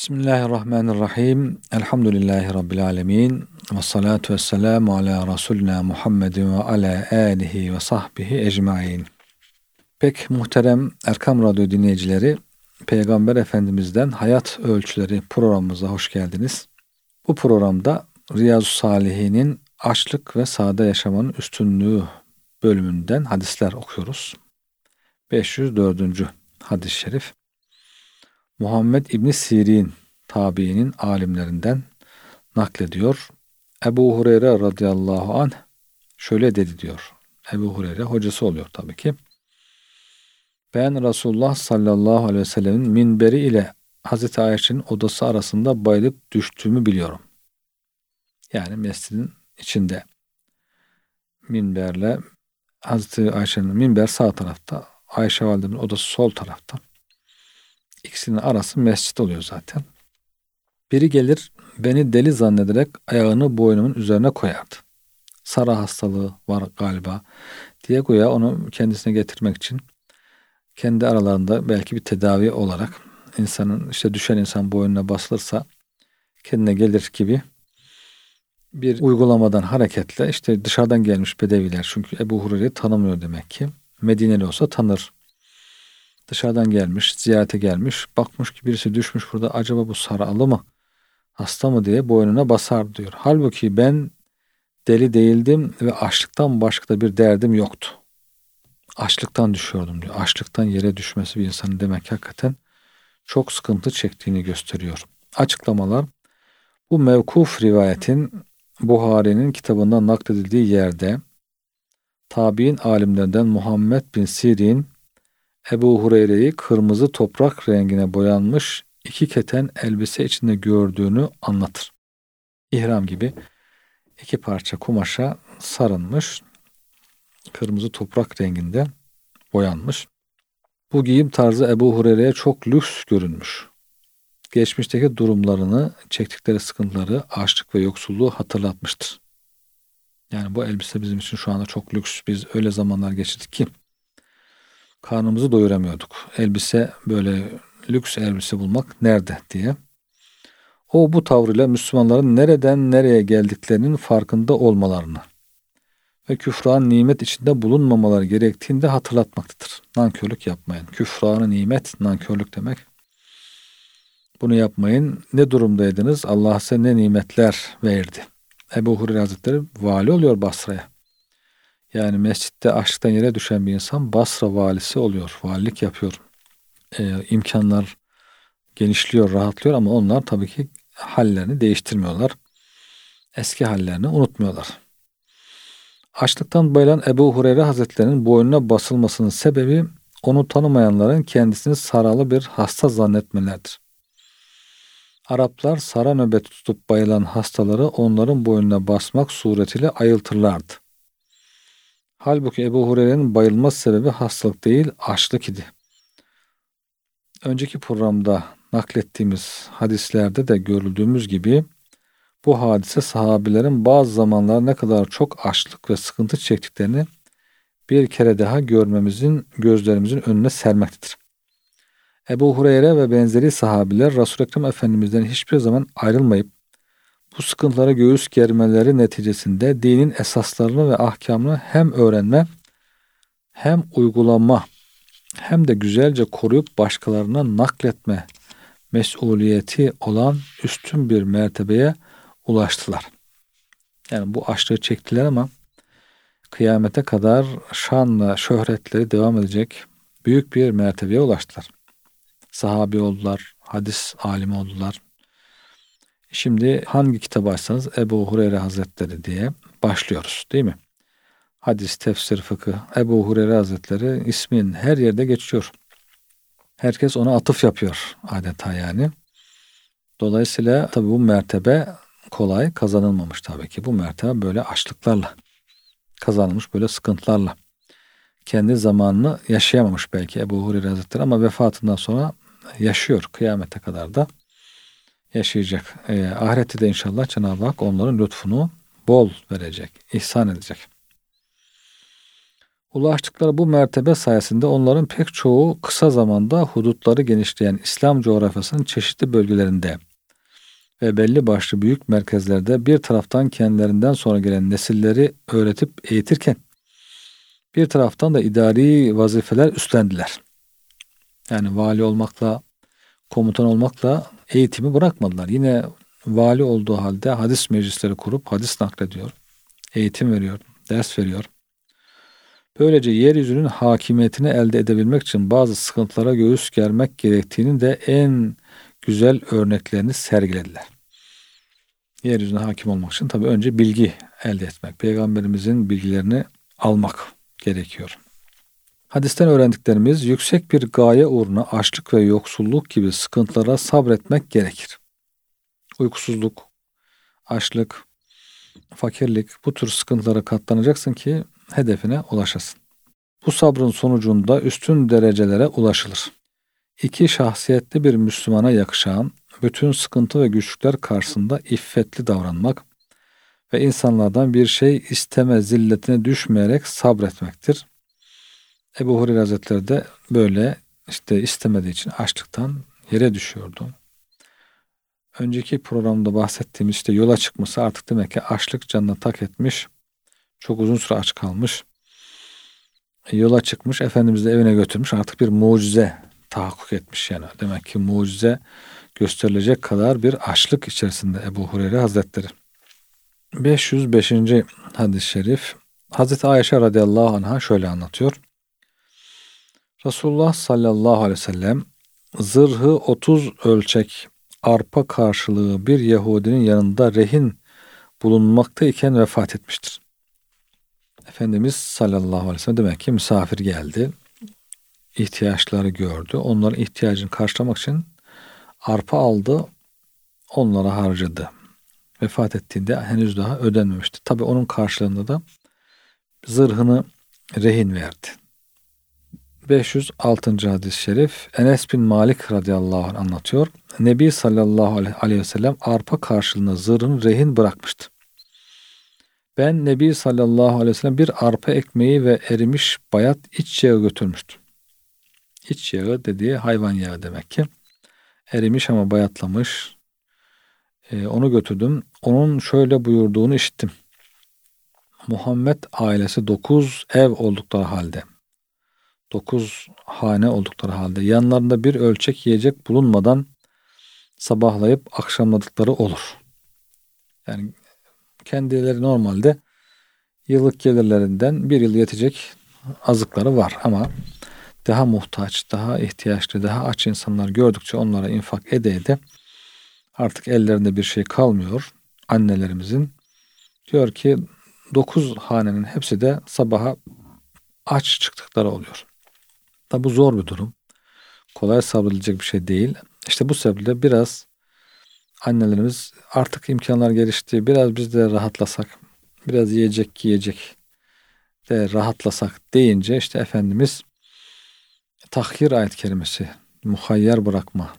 Bismillahirrahmanirrahim. Elhamdülillahi Rabbil alemin. Ve salatu ve selamu ala Resulina Muhammedin ve ala alihi ve sahbihi ecmain. Pek muhterem Erkam Radyo dinleyicileri, Peygamber Efendimiz'den Hayat Ölçüleri programımıza hoş geldiniz. Bu programda Riyazu Salihin'in Açlık ve Sade Yaşamanın Üstünlüğü bölümünden hadisler okuyoruz. 504. hadis-i şerif. Muhammed İbni Sirin tabiinin alimlerinden naklediyor. Ebu Hureyre radıyallahu anh şöyle dedi diyor. Ebu Hureyre hocası oluyor tabii ki. Ben Resulullah sallallahu aleyhi ve sellemin minberi ile Hazreti Ayşe'nin odası arasında bayılıp düştüğümü biliyorum. Yani mescidin içinde minberle Hazreti Ayşe'nin minber sağ tarafta, Ayşe validemin odası sol tarafta. İkisinin arası mescit oluyor zaten. Biri gelir beni deli zannederek ayağını boynumun üzerine koyardı. Sara hastalığı var galiba diye koya onu kendisine getirmek için kendi aralarında belki bir tedavi olarak insanın işte düşen insan boynuna basılırsa kendine gelir gibi bir uygulamadan hareketle işte dışarıdan gelmiş bedeviler çünkü Ebu Hureyre'yi tanımıyor demek ki. Medineli olsa tanır dışarıdan gelmiş, ziyarete gelmiş, bakmış ki birisi düşmüş burada acaba bu saralı mı, hasta mı diye boynuna basar diyor. Halbuki ben deli değildim ve açlıktan başka da bir derdim yoktu. Açlıktan düşüyordum diyor. Açlıktan yere düşmesi bir insanın demek hakikaten çok sıkıntı çektiğini gösteriyor. Açıklamalar bu mevkuf rivayetin Buhari'nin kitabından nakledildiği yerde tabi'in alimlerden Muhammed bin Sirin Ebu Hureyre'yi kırmızı toprak rengine boyanmış iki keten elbise içinde gördüğünü anlatır. İhram gibi iki parça kumaşa sarılmış, kırmızı toprak renginde boyanmış. Bu giyim tarzı Ebu Hureyre'ye çok lüks görünmüş. Geçmişteki durumlarını, çektikleri sıkıntıları, açlık ve yoksulluğu hatırlatmıştır. Yani bu elbise bizim için şu anda çok lüks. Biz öyle zamanlar geçirdik ki karnımızı doyuramıyorduk. Elbise böyle lüks elbise bulmak nerede diye. O bu tavrıyla Müslümanların nereden nereye geldiklerinin farkında olmalarını ve küfran nimet içinde bulunmamaları gerektiğini de hatırlatmaktadır. Nankörlük yapmayın. Küfranı nimet, nankörlük demek. Bunu yapmayın. Ne durumdaydınız? Allah size ne nimetler verdi. Ebu Hureyre Hazretleri vali oluyor Basra'ya. Yani mescitte açlıktan yere düşen bir insan Basra valisi oluyor. Valilik yapıyor. Ee, imkanlar genişliyor, rahatlıyor ama onlar tabii ki hallerini değiştirmiyorlar. Eski hallerini unutmuyorlar. Açlıktan bayılan Ebu Hureyre Hazretlerinin boynuna basılmasının sebebi onu tanımayanların kendisini saralı bir hasta zannetmeleridir. Araplar sara nöbeti tutup bayılan hastaları onların boynuna basmak suretiyle ayıltırlardı. Halbuki Ebu Hureyre'nin bayılma sebebi hastalık değil, açlık idi. Önceki programda naklettiğimiz hadislerde de görüldüğümüz gibi bu hadise sahabilerin bazı zamanlar ne kadar çok açlık ve sıkıntı çektiklerini bir kere daha görmemizin, gözlerimizin önüne sermektedir. Ebu Hureyre ve benzeri sahabiler Resul-i Ekrem Efendimiz'den hiçbir zaman ayrılmayıp bu sıkıntılara göğüs germeleri neticesinde dinin esaslarını ve ahkamını hem öğrenme hem uygulama hem de güzelce koruyup başkalarına nakletme mesuliyeti olan üstün bir mertebeye ulaştılar. Yani bu açlığı çektiler ama kıyamete kadar şanla şöhretleri devam edecek büyük bir mertebeye ulaştılar. Sahabi oldular, hadis alimi oldular, Şimdi hangi kitabı açsanız Ebu Hureyre Hazretleri diye başlıyoruz değil mi? Hadis, tefsir, fıkıh, Ebu Hureyre Hazretleri ismin her yerde geçiyor. Herkes ona atıf yapıyor adeta yani. Dolayısıyla tabi bu mertebe kolay kazanılmamış tabii ki. Bu mertebe böyle açlıklarla kazanılmış böyle sıkıntılarla. Kendi zamanını yaşayamamış belki Ebu Hureyre Hazretleri ama vefatından sonra yaşıyor kıyamete kadar da yaşayacak. E, ahirette de inşallah Cenab-ı Hak onların lütfunu bol verecek, ihsan edecek. Ulaştıkları bu mertebe sayesinde onların pek çoğu kısa zamanda hudutları genişleyen İslam coğrafyasının çeşitli bölgelerinde ve belli başlı büyük merkezlerde bir taraftan kendilerinden sonra gelen nesilleri öğretip eğitirken bir taraftan da idari vazifeler üstlendiler. Yani vali olmakla, komutan olmakla eğitimi bırakmadılar. Yine vali olduğu halde hadis meclisleri kurup hadis naklediyor, eğitim veriyor, ders veriyor. Böylece yeryüzünün hakimiyetini elde edebilmek için bazı sıkıntılara göğüs germek gerektiğini de en güzel örneklerini sergilediler. Yeryüzüne hakim olmak için tabi önce bilgi elde etmek, peygamberimizin bilgilerini almak gerekiyor. Hadisten öğrendiklerimiz yüksek bir gaye uğruna açlık ve yoksulluk gibi sıkıntılara sabretmek gerekir. Uykusuzluk, açlık, fakirlik bu tür sıkıntılara katlanacaksın ki hedefine ulaşasın. Bu sabrın sonucunda üstün derecelere ulaşılır. İki şahsiyetli bir Müslümana yakışan bütün sıkıntı ve güçlükler karşısında iffetli davranmak ve insanlardan bir şey isteme zilletine düşmeyerek sabretmektir. Ebu Hureyre Hazretleri de böyle işte istemediği için açlıktan yere düşüyordu. Önceki programda bahsettiğimiz işte yola çıkması artık demek ki açlık canına tak etmiş. Çok uzun süre aç kalmış. Yola çıkmış. Efendimiz de evine götürmüş. Artık bir mucize tahakkuk etmiş yani. Demek ki mucize gösterilecek kadar bir açlık içerisinde Ebu Hureyre Hazretleri. 505. hadis-i şerif Hazreti Ayşe radıyallahu anh'a şöyle anlatıyor. Resulullah sallallahu aleyhi ve sellem zırhı 30 ölçek arpa karşılığı bir Yahudinin yanında rehin bulunmakta iken vefat etmiştir. Efendimiz sallallahu aleyhi ve sellem demek ki misafir geldi. ihtiyaçları gördü. Onların ihtiyacını karşılamak için arpa aldı. Onlara harcadı. Vefat ettiğinde henüz daha ödenmemişti. Tabi onun karşılığında da zırhını rehin verdi. 506. hadis-i şerif Enes bin Malik radıyallahu anh anlatıyor. Nebi sallallahu aleyhi ve sellem arpa karşılığında zırhını rehin bırakmıştı. Ben Nebi sallallahu aleyhi ve sellem bir arpa ekmeği ve erimiş bayat iç yağı götürmüştüm. İç yağı dediği hayvan yağı demek ki. Erimiş ama bayatlamış. Ee, onu götürdüm. Onun şöyle buyurduğunu işittim. Muhammed ailesi dokuz ev oldukları halde dokuz hane oldukları halde yanlarında bir ölçek yiyecek bulunmadan sabahlayıp akşamladıkları olur. Yani kendileri normalde yıllık gelirlerinden bir yıl yetecek azıkları var ama daha muhtaç, daha ihtiyaçlı, daha aç insanlar gördükçe onlara infak ede ede artık ellerinde bir şey kalmıyor annelerimizin. Diyor ki dokuz hanenin hepsi de sabaha aç çıktıkları oluyor. Tabi bu zor bir durum. Kolay sabredilecek bir şey değil. İşte bu sebeple biraz annelerimiz artık imkanlar gelişti. Biraz biz de rahatlasak, biraz yiyecek yiyecek de rahatlasak deyince işte Efendimiz tahhir ayet kelimesi, muhayyer bırakma.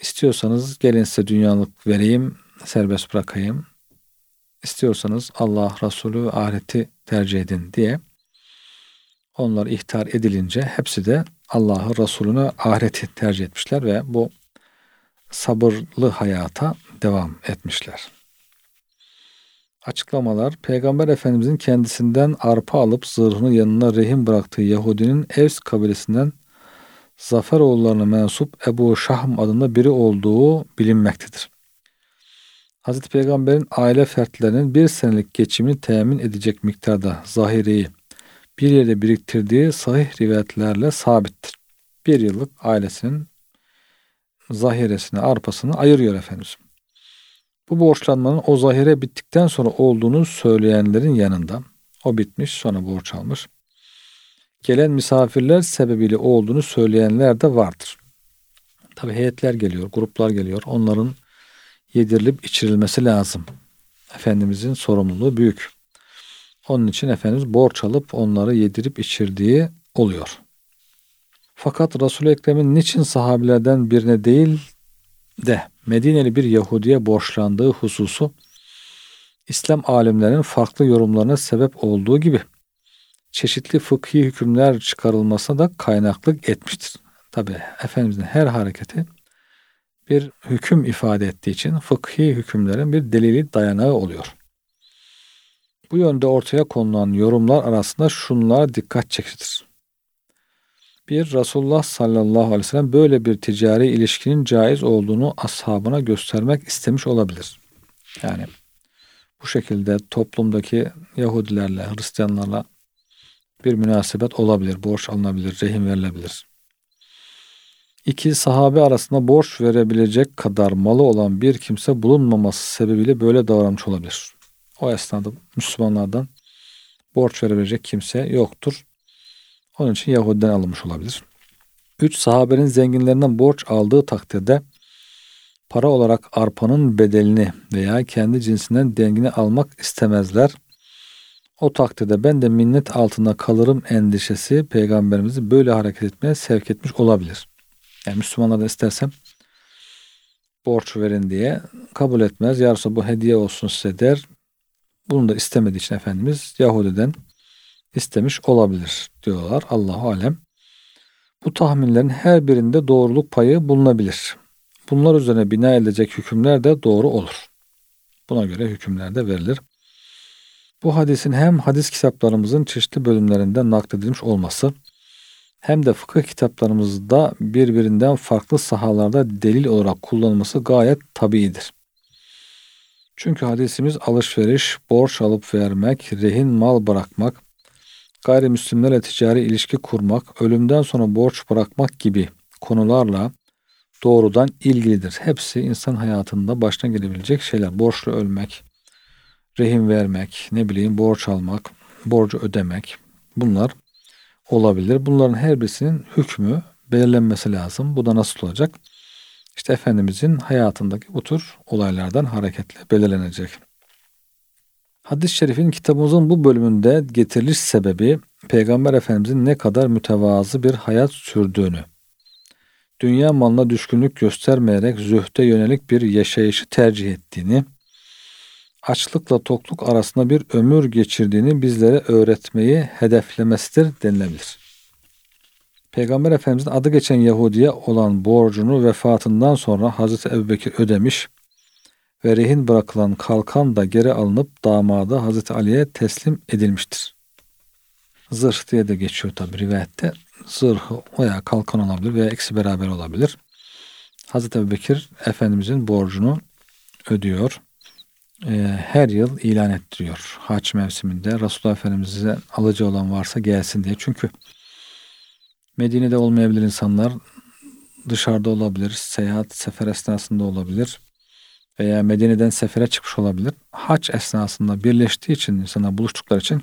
İstiyorsanız gelin size dünyalık vereyim, serbest bırakayım. İstiyorsanız Allah, Resulü ahireti tercih edin diye onlar ihtar edilince hepsi de Allah'ı, Resulünü, ahireti tercih etmişler ve bu sabırlı hayata devam etmişler. Açıklamalar Peygamber Efendimizin kendisinden arpa alıp zırhını yanına rehin bıraktığı Yahudinin Evs kabilesinden Zafer oğullarına mensup Ebu Şahm adında biri olduğu bilinmektedir. Hazreti Peygamber'in aile fertlerinin bir senelik geçimini temin edecek miktarda zahireyi bir yerde biriktirdiği sahih rivayetlerle sabittir. Bir yıllık ailesinin zahiresini, arpasını ayırıyor Efendimiz. Bu borçlanmanın o zahire bittikten sonra olduğunu söyleyenlerin yanında o bitmiş sonra borç almış. Gelen misafirler sebebiyle olduğunu söyleyenler de vardır. Tabi heyetler geliyor, gruplar geliyor. Onların yedirilip içirilmesi lazım. Efendimizin sorumluluğu büyük. Onun için Efendimiz borç alıp onları yedirip içirdiği oluyor. Fakat Resul-i Ekrem'in niçin sahabilerden birine değil de Medineli bir Yahudiye borçlandığı hususu İslam alimlerinin farklı yorumlarına sebep olduğu gibi çeşitli fıkhi hükümler çıkarılmasına da kaynaklık etmiştir. Tabi Efendimizin her hareketi bir hüküm ifade ettiği için fıkhi hükümlerin bir delili dayanağı oluyor. Bu yönde ortaya konulan yorumlar arasında şunlara dikkat çekilir. Bir, Resulullah sallallahu aleyhi ve sellem böyle bir ticari ilişkinin caiz olduğunu ashabına göstermek istemiş olabilir. Yani bu şekilde toplumdaki Yahudilerle, Hristiyanlarla bir münasebet olabilir, borç alınabilir, rehin verilebilir. İki, sahabe arasında borç verebilecek kadar malı olan bir kimse bulunmaması sebebiyle böyle davranmış olabilir. O esnada Müslümanlardan borç verebilecek kimse yoktur. Onun için Yahudiden alınmış olabilir. Üç, sahabenin zenginlerinden borç aldığı takdirde para olarak arpanın bedelini veya kendi cinsinden dengini almak istemezler. O takdirde ben de minnet altında kalırım endişesi peygamberimizi böyle hareket etmeye sevk etmiş olabilir. Yani Müslümanlardan istersem borç verin diye kabul etmez. Yarısı bu hediye olsun size der. Bunu da istemediği için Efendimiz Yahudi'den istemiş olabilir diyorlar. Allahu alem. Bu tahminlerin her birinde doğruluk payı bulunabilir. Bunlar üzerine bina edilecek hükümler de doğru olur. Buna göre hükümler de verilir. Bu hadisin hem hadis kitaplarımızın çeşitli bölümlerinde nakledilmiş olması hem de fıkıh kitaplarımızda birbirinden farklı sahalarda delil olarak kullanılması gayet tabiidir. Çünkü hadisimiz alışveriş, borç alıp vermek, rehin mal bırakmak, gayrimüslimlerle ticari ilişki kurmak, ölümden sonra borç bırakmak gibi konularla doğrudan ilgilidir. Hepsi insan hayatında başına gelebilecek şeyler. Borçlu ölmek, rehin vermek, ne bileyim borç almak, borcu ödemek bunlar olabilir. Bunların her birisinin hükmü belirlenmesi lazım. Bu da nasıl olacak? İşte Efendimizin hayatındaki bu tür olaylardan hareketle belirlenecek. Hadis-i şerifin kitabımızın bu bölümünde getiriliş sebebi Peygamber Efendimizin ne kadar mütevazı bir hayat sürdüğünü, dünya malına düşkünlük göstermeyerek zühte yönelik bir yaşayışı tercih ettiğini, açlıkla tokluk arasında bir ömür geçirdiğini bizlere öğretmeyi hedeflemesidir denilebilir. Peygamber Efendimizin adı geçen Yahudi'ye olan borcunu vefatından sonra Hazreti Ebubekir ödemiş ve rehin bırakılan kalkan da geri alınıp damada Hazreti Ali'ye teslim edilmiştir. Zırh diye de geçiyor tabi rivayette. Zırh veya kalkan olabilir veya eksi beraber olabilir. Hazreti Ebubekir Efendimizin borcunu ödüyor. Ee, her yıl ilan ettiriyor. Haç mevsiminde Resulullah Efendimiz'e alıcı olan varsa gelsin diye. Çünkü Medine'de olmayabilir insanlar dışarıda olabilir, seyahat, sefer esnasında olabilir veya Medine'den sefere çıkmış olabilir. Haç esnasında birleştiği için insanlar buluştukları için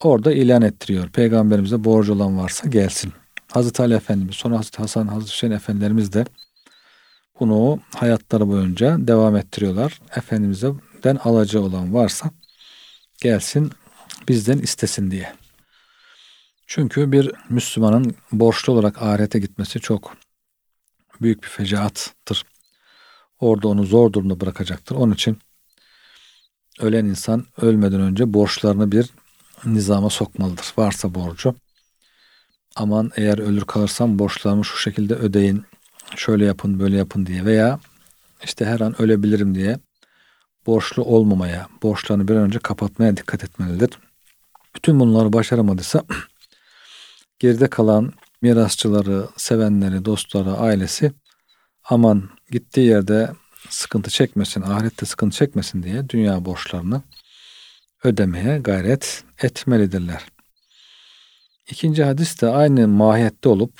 orada ilan ettiriyor. Peygamberimize borcu olan varsa gelsin. Hazreti Ali Efendimiz, sonra Hazreti Hasan, Hazreti Hüseyin Efendilerimiz de bunu hayatları boyunca devam ettiriyorlar. Efendimizden alacağı olan varsa gelsin bizden istesin diye. Çünkü bir Müslümanın borçlu olarak ahirete gitmesi çok büyük bir fecaattır. Orada onu zor durumda bırakacaktır. Onun için ölen insan ölmeden önce borçlarını bir nizama sokmalıdır. Varsa borcu. Aman eğer ölür kalırsam borçlarımı şu şekilde ödeyin. Şöyle yapın böyle yapın diye veya işte her an ölebilirim diye borçlu olmamaya, borçlarını bir an önce kapatmaya dikkat etmelidir. Bütün bunları başaramadıysa geride kalan mirasçıları, sevenleri, dostları, ailesi aman gittiği yerde sıkıntı çekmesin, ahirette sıkıntı çekmesin diye dünya borçlarını ödemeye gayret etmelidirler. İkinci hadis de aynı mahiyette olup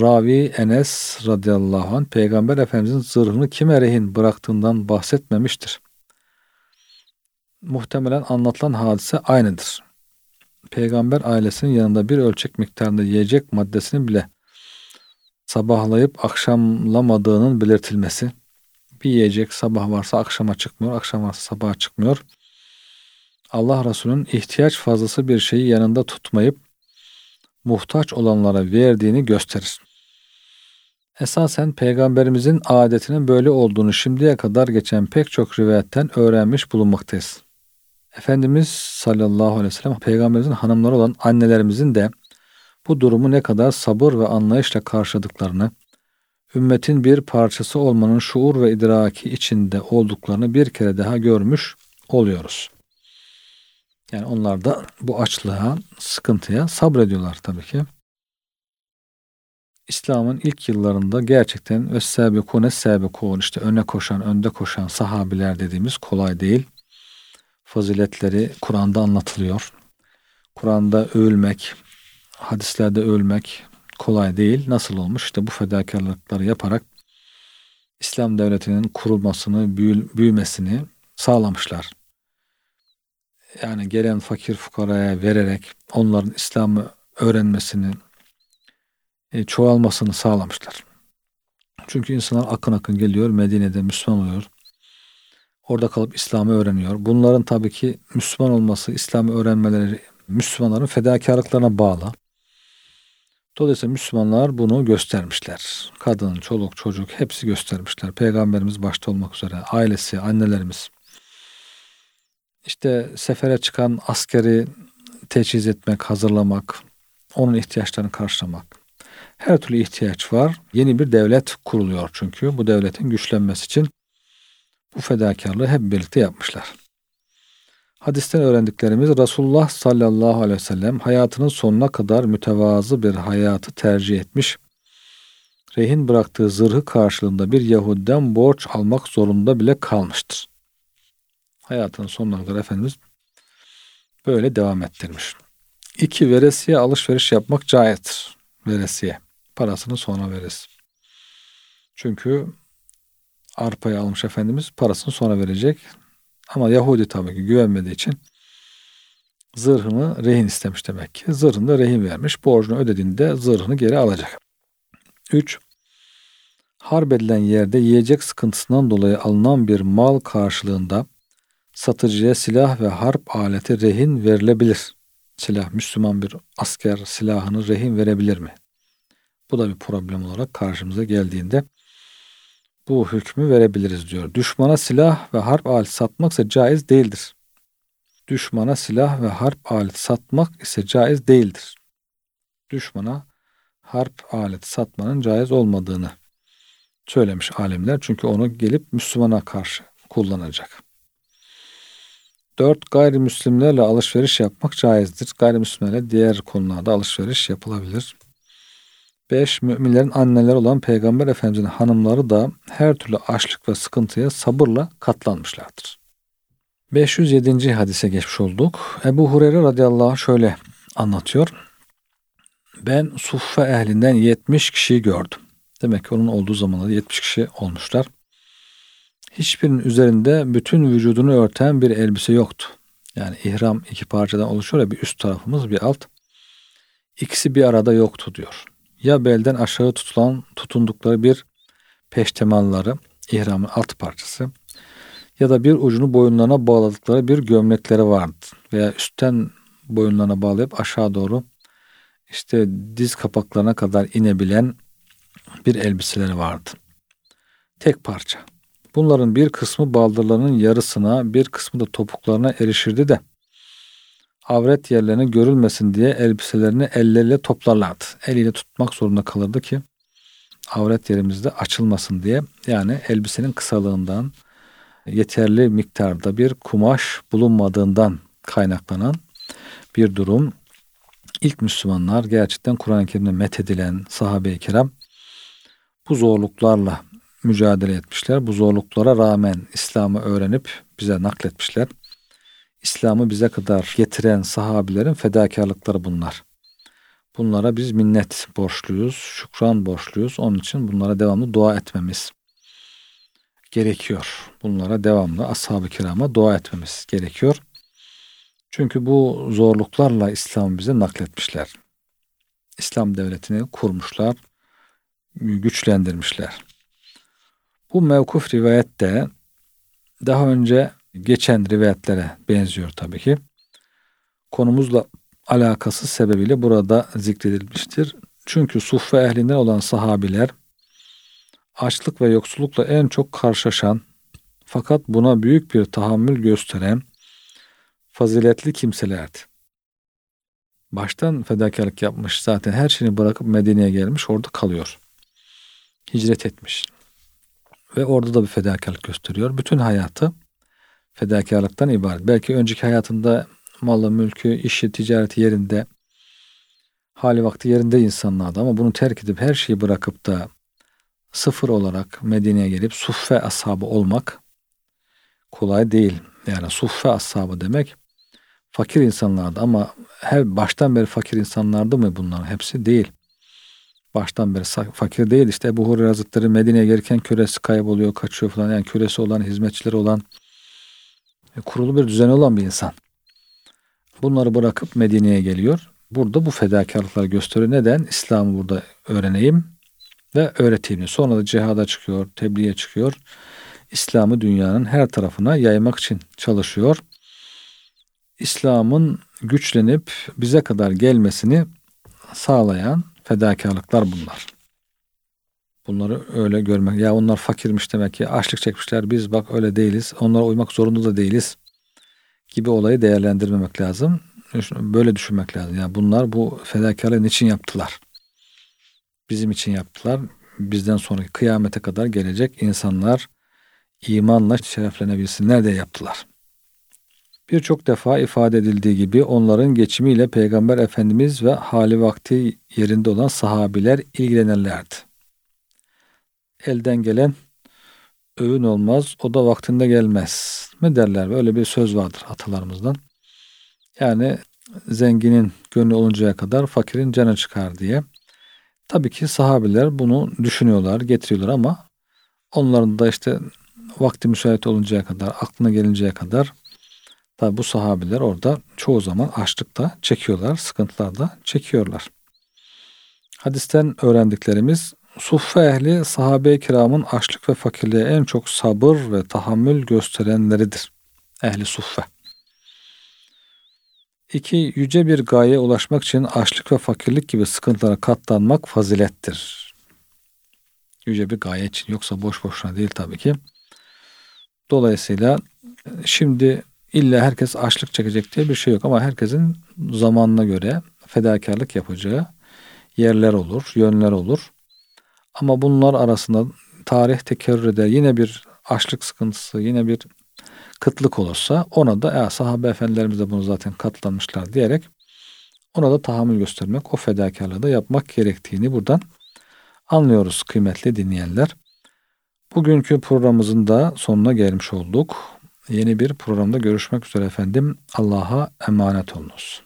Ravi Enes radıyallahu anh Peygamber Efendimizin zırhını kime rehin bıraktığından bahsetmemiştir. Muhtemelen anlatılan hadise aynıdır. Peygamber ailesinin yanında bir ölçek miktarında yiyecek maddesini bile sabahlayıp akşamlamadığının belirtilmesi. Bir yiyecek sabah varsa akşama çıkmıyor, akşam varsa sabaha çıkmıyor. Allah Resulü'nün ihtiyaç fazlası bir şeyi yanında tutmayıp muhtaç olanlara verdiğini gösterir. Esasen peygamberimizin adetinin böyle olduğunu şimdiye kadar geçen pek çok rivayetten öğrenmiş bulunmaktayız. Efendimiz sallallahu aleyhi ve sellem peygamberimizin hanımları olan annelerimizin de bu durumu ne kadar sabır ve anlayışla karşıladıklarını, ümmetin bir parçası olmanın şuur ve idraki içinde olduklarını bir kere daha görmüş oluyoruz. Yani onlar da bu açlığa, sıkıntıya sabrediyorlar tabii ki. İslam'ın ilk yıllarında gerçekten ve sebekune sebekun işte öne koşan, önde koşan sahabiler dediğimiz kolay değil. Faziletleri Kur'an'da anlatılıyor. Kur'an'da övülmek, hadislerde övülmek kolay değil. Nasıl olmuş? İşte bu fedakarlıkları yaparak İslam devletinin kurulmasını, büyümesini sağlamışlar. Yani gelen fakir fukaraya vererek onların İslam'ı öğrenmesini, e, çoğalmasını sağlamışlar. Çünkü insanlar akın akın geliyor, Medine'de Müslüman oluyor. Orada kalıp İslam'ı öğreniyor. Bunların tabii ki Müslüman olması, İslam'ı öğrenmeleri Müslümanların fedakarlıklarına bağlı. Dolayısıyla Müslümanlar bunu göstermişler. Kadın, çoluk, çocuk hepsi göstermişler. Peygamberimiz başta olmak üzere ailesi, annelerimiz. İşte sefere çıkan askeri teçhiz etmek, hazırlamak, onun ihtiyaçlarını karşılamak. Her türlü ihtiyaç var. Yeni bir devlet kuruluyor çünkü. Bu devletin güçlenmesi için bu fedakarlığı hep birlikte yapmışlar. Hadisten öğrendiklerimiz Resulullah sallallahu aleyhi ve sellem hayatının sonuna kadar mütevazı bir hayatı tercih etmiş. Rehin bıraktığı zırhı karşılığında bir Yahudiden borç almak zorunda bile kalmıştır. Hayatının sonuna kadar Efendimiz böyle devam ettirmiş. İki veresiye alışveriş yapmak caizdir. Veresiye. Parasını sonra veririz. Çünkü arpayı almış Efendimiz parasını sonra verecek. Ama Yahudi tabii ki güvenmediği için zırhını rehin istemiş demek ki. Zırhını da rehin vermiş. Borcunu ödediğinde zırhını geri alacak. 3. Harp edilen yerde yiyecek sıkıntısından dolayı alınan bir mal karşılığında satıcıya silah ve harp aleti rehin verilebilir. Silah, Müslüman bir asker silahını rehin verebilir mi? Bu da bir problem olarak karşımıza geldiğinde bu hükmü verebiliriz diyor. Düşmana silah ve harp aleti satmak ise caiz değildir. Düşmana silah ve harp aleti satmak ise caiz değildir. Düşmana harp aleti satmanın caiz olmadığını söylemiş alimler. Çünkü onu gelip Müslümana karşı kullanacak. 4. Gayrimüslimlerle alışveriş yapmak caizdir. Gayrimüslimlerle diğer konularda alışveriş yapılabilir. 5. Müminlerin anneleri olan Peygamber Efendimiz'in hanımları da her türlü açlık ve sıkıntıya sabırla katlanmışlardır. 507. hadise geçmiş olduk. Ebu Hureyre radıyallahu anh şöyle anlatıyor. Ben suffe ehlinden 70 kişiyi gördüm. Demek ki onun olduğu zamanlarda 70 kişi olmuşlar. Hiçbirinin üzerinde bütün vücudunu örten bir elbise yoktu. Yani ihram iki parçadan oluşuyor ya bir üst tarafımız bir alt. İkisi bir arada yoktu diyor ya belden aşağı tutulan tutundukları bir peştemalları, ihramın alt parçası ya da bir ucunu boyunlarına bağladıkları bir gömlekleri vardı veya üstten boyunlarına bağlayıp aşağı doğru işte diz kapaklarına kadar inebilen bir elbiseleri vardı. Tek parça. Bunların bir kısmı baldırlarının yarısına, bir kısmı da topuklarına erişirdi de avret yerlerine görülmesin diye elbiselerini elleriyle toplarlardı. Eliyle tutmak zorunda kalırdı ki avret yerimizde açılmasın diye. Yani elbisenin kısalığından yeterli miktarda bir kumaş bulunmadığından kaynaklanan bir durum. İlk Müslümanlar gerçekten Kur'an-ı Kerim'de methedilen sahabe-i kiram bu zorluklarla mücadele etmişler. Bu zorluklara rağmen İslam'ı öğrenip bize nakletmişler. İslam'ı bize kadar getiren sahabilerin fedakarlıkları bunlar. Bunlara biz minnet borçluyuz, şükran borçluyuz. Onun için bunlara devamlı dua etmemiz gerekiyor. Bunlara devamlı ashab-ı kirama dua etmemiz gerekiyor. Çünkü bu zorluklarla İslam'ı bize nakletmişler. İslam devletini kurmuşlar, güçlendirmişler. Bu mevkuf rivayette daha önce geçen rivayetlere benziyor tabii ki. Konumuzla alakası sebebiyle burada zikredilmiştir. Çünkü suffe ehlinden olan sahabiler açlık ve yoksullukla en çok karşılaşan fakat buna büyük bir tahammül gösteren faziletli kimselerdi. Baştan fedakarlık yapmış zaten her şeyini bırakıp Medine'ye gelmiş orada kalıyor. Hicret etmiş. Ve orada da bir fedakarlık gösteriyor. Bütün hayatı fedakarlıktan ibaret. Belki önceki hayatında malı, mülkü, işi, ticareti yerinde hali vakti yerinde insanlardı ama bunu terk edip her şeyi bırakıp da sıfır olarak Medine'ye gelip suffe ashabı olmak kolay değil. Yani suffe ashabı demek fakir insanlardı ama her baştan beri fakir insanlardı mı bunlar? Hepsi değil. Baştan beri fakir değil. İşte Ebu Hureyre Hazretleri Medine'ye gelirken küresi kayboluyor, kaçıyor falan. Yani küresi olan, hizmetçileri olan, kurulu bir düzeni olan bir insan. Bunları bırakıp Medine'ye geliyor. Burada bu fedakarlıkları gösteriyor. Neden? İslam'ı burada öğreneyim ve öğreteyim. Sonra da cihada çıkıyor, tebliğe çıkıyor. İslam'ı dünyanın her tarafına yaymak için çalışıyor. İslam'ın güçlenip bize kadar gelmesini sağlayan fedakarlıklar bunlar. Bunları öyle görmek. Ya onlar fakirmiş demek ki açlık çekmişler. Biz bak öyle değiliz. Onlara uymak zorunda da değiliz. Gibi olayı değerlendirmemek lazım. Böyle düşünmek lazım. Yani bunlar bu fedakarlığı için yaptılar? Bizim için yaptılar. Bizden sonraki kıyamete kadar gelecek insanlar imanla şereflenebilsinler diye yaptılar. Birçok defa ifade edildiği gibi onların geçimiyle Peygamber Efendimiz ve hali vakti yerinde olan sahabiler ilgilenirlerdi. Elden gelen övün olmaz, o da vaktinde gelmez mi derler. Böyle bir söz vardır atalarımızdan. Yani zenginin gönlü oluncaya kadar fakirin canı çıkar diye. Tabii ki sahabiler bunu düşünüyorlar, getiriyorlar ama onların da işte vakti müsait oluncaya kadar, aklına gelinceye kadar tabi bu sahabiler orada çoğu zaman açlıkta çekiyorlar, sıkıntılar da çekiyorlar. Hadisten öğrendiklerimiz Suffe ehli sahabe-i kiramın açlık ve fakirliğe en çok sabır ve tahammül gösterenleridir. Ehli suffe. İki, yüce bir gaye ulaşmak için açlık ve fakirlik gibi sıkıntılara katlanmak fazilettir. Yüce bir gaye için yoksa boş boşuna değil tabii ki. Dolayısıyla şimdi illa herkes açlık çekecek diye bir şey yok ama herkesin zamanına göre fedakarlık yapacağı yerler olur, yönler olur. Ama bunlar arasında tarih tekerrür eder. Yine bir açlık sıkıntısı, yine bir kıtlık olursa ona da ya sahabe efendilerimiz de bunu zaten katlanmışlar diyerek ona da tahammül göstermek, o fedakarlığı da yapmak gerektiğini buradan anlıyoruz kıymetli dinleyenler. Bugünkü programımızın da sonuna gelmiş olduk. Yeni bir programda görüşmek üzere efendim. Allah'a emanet olunuz.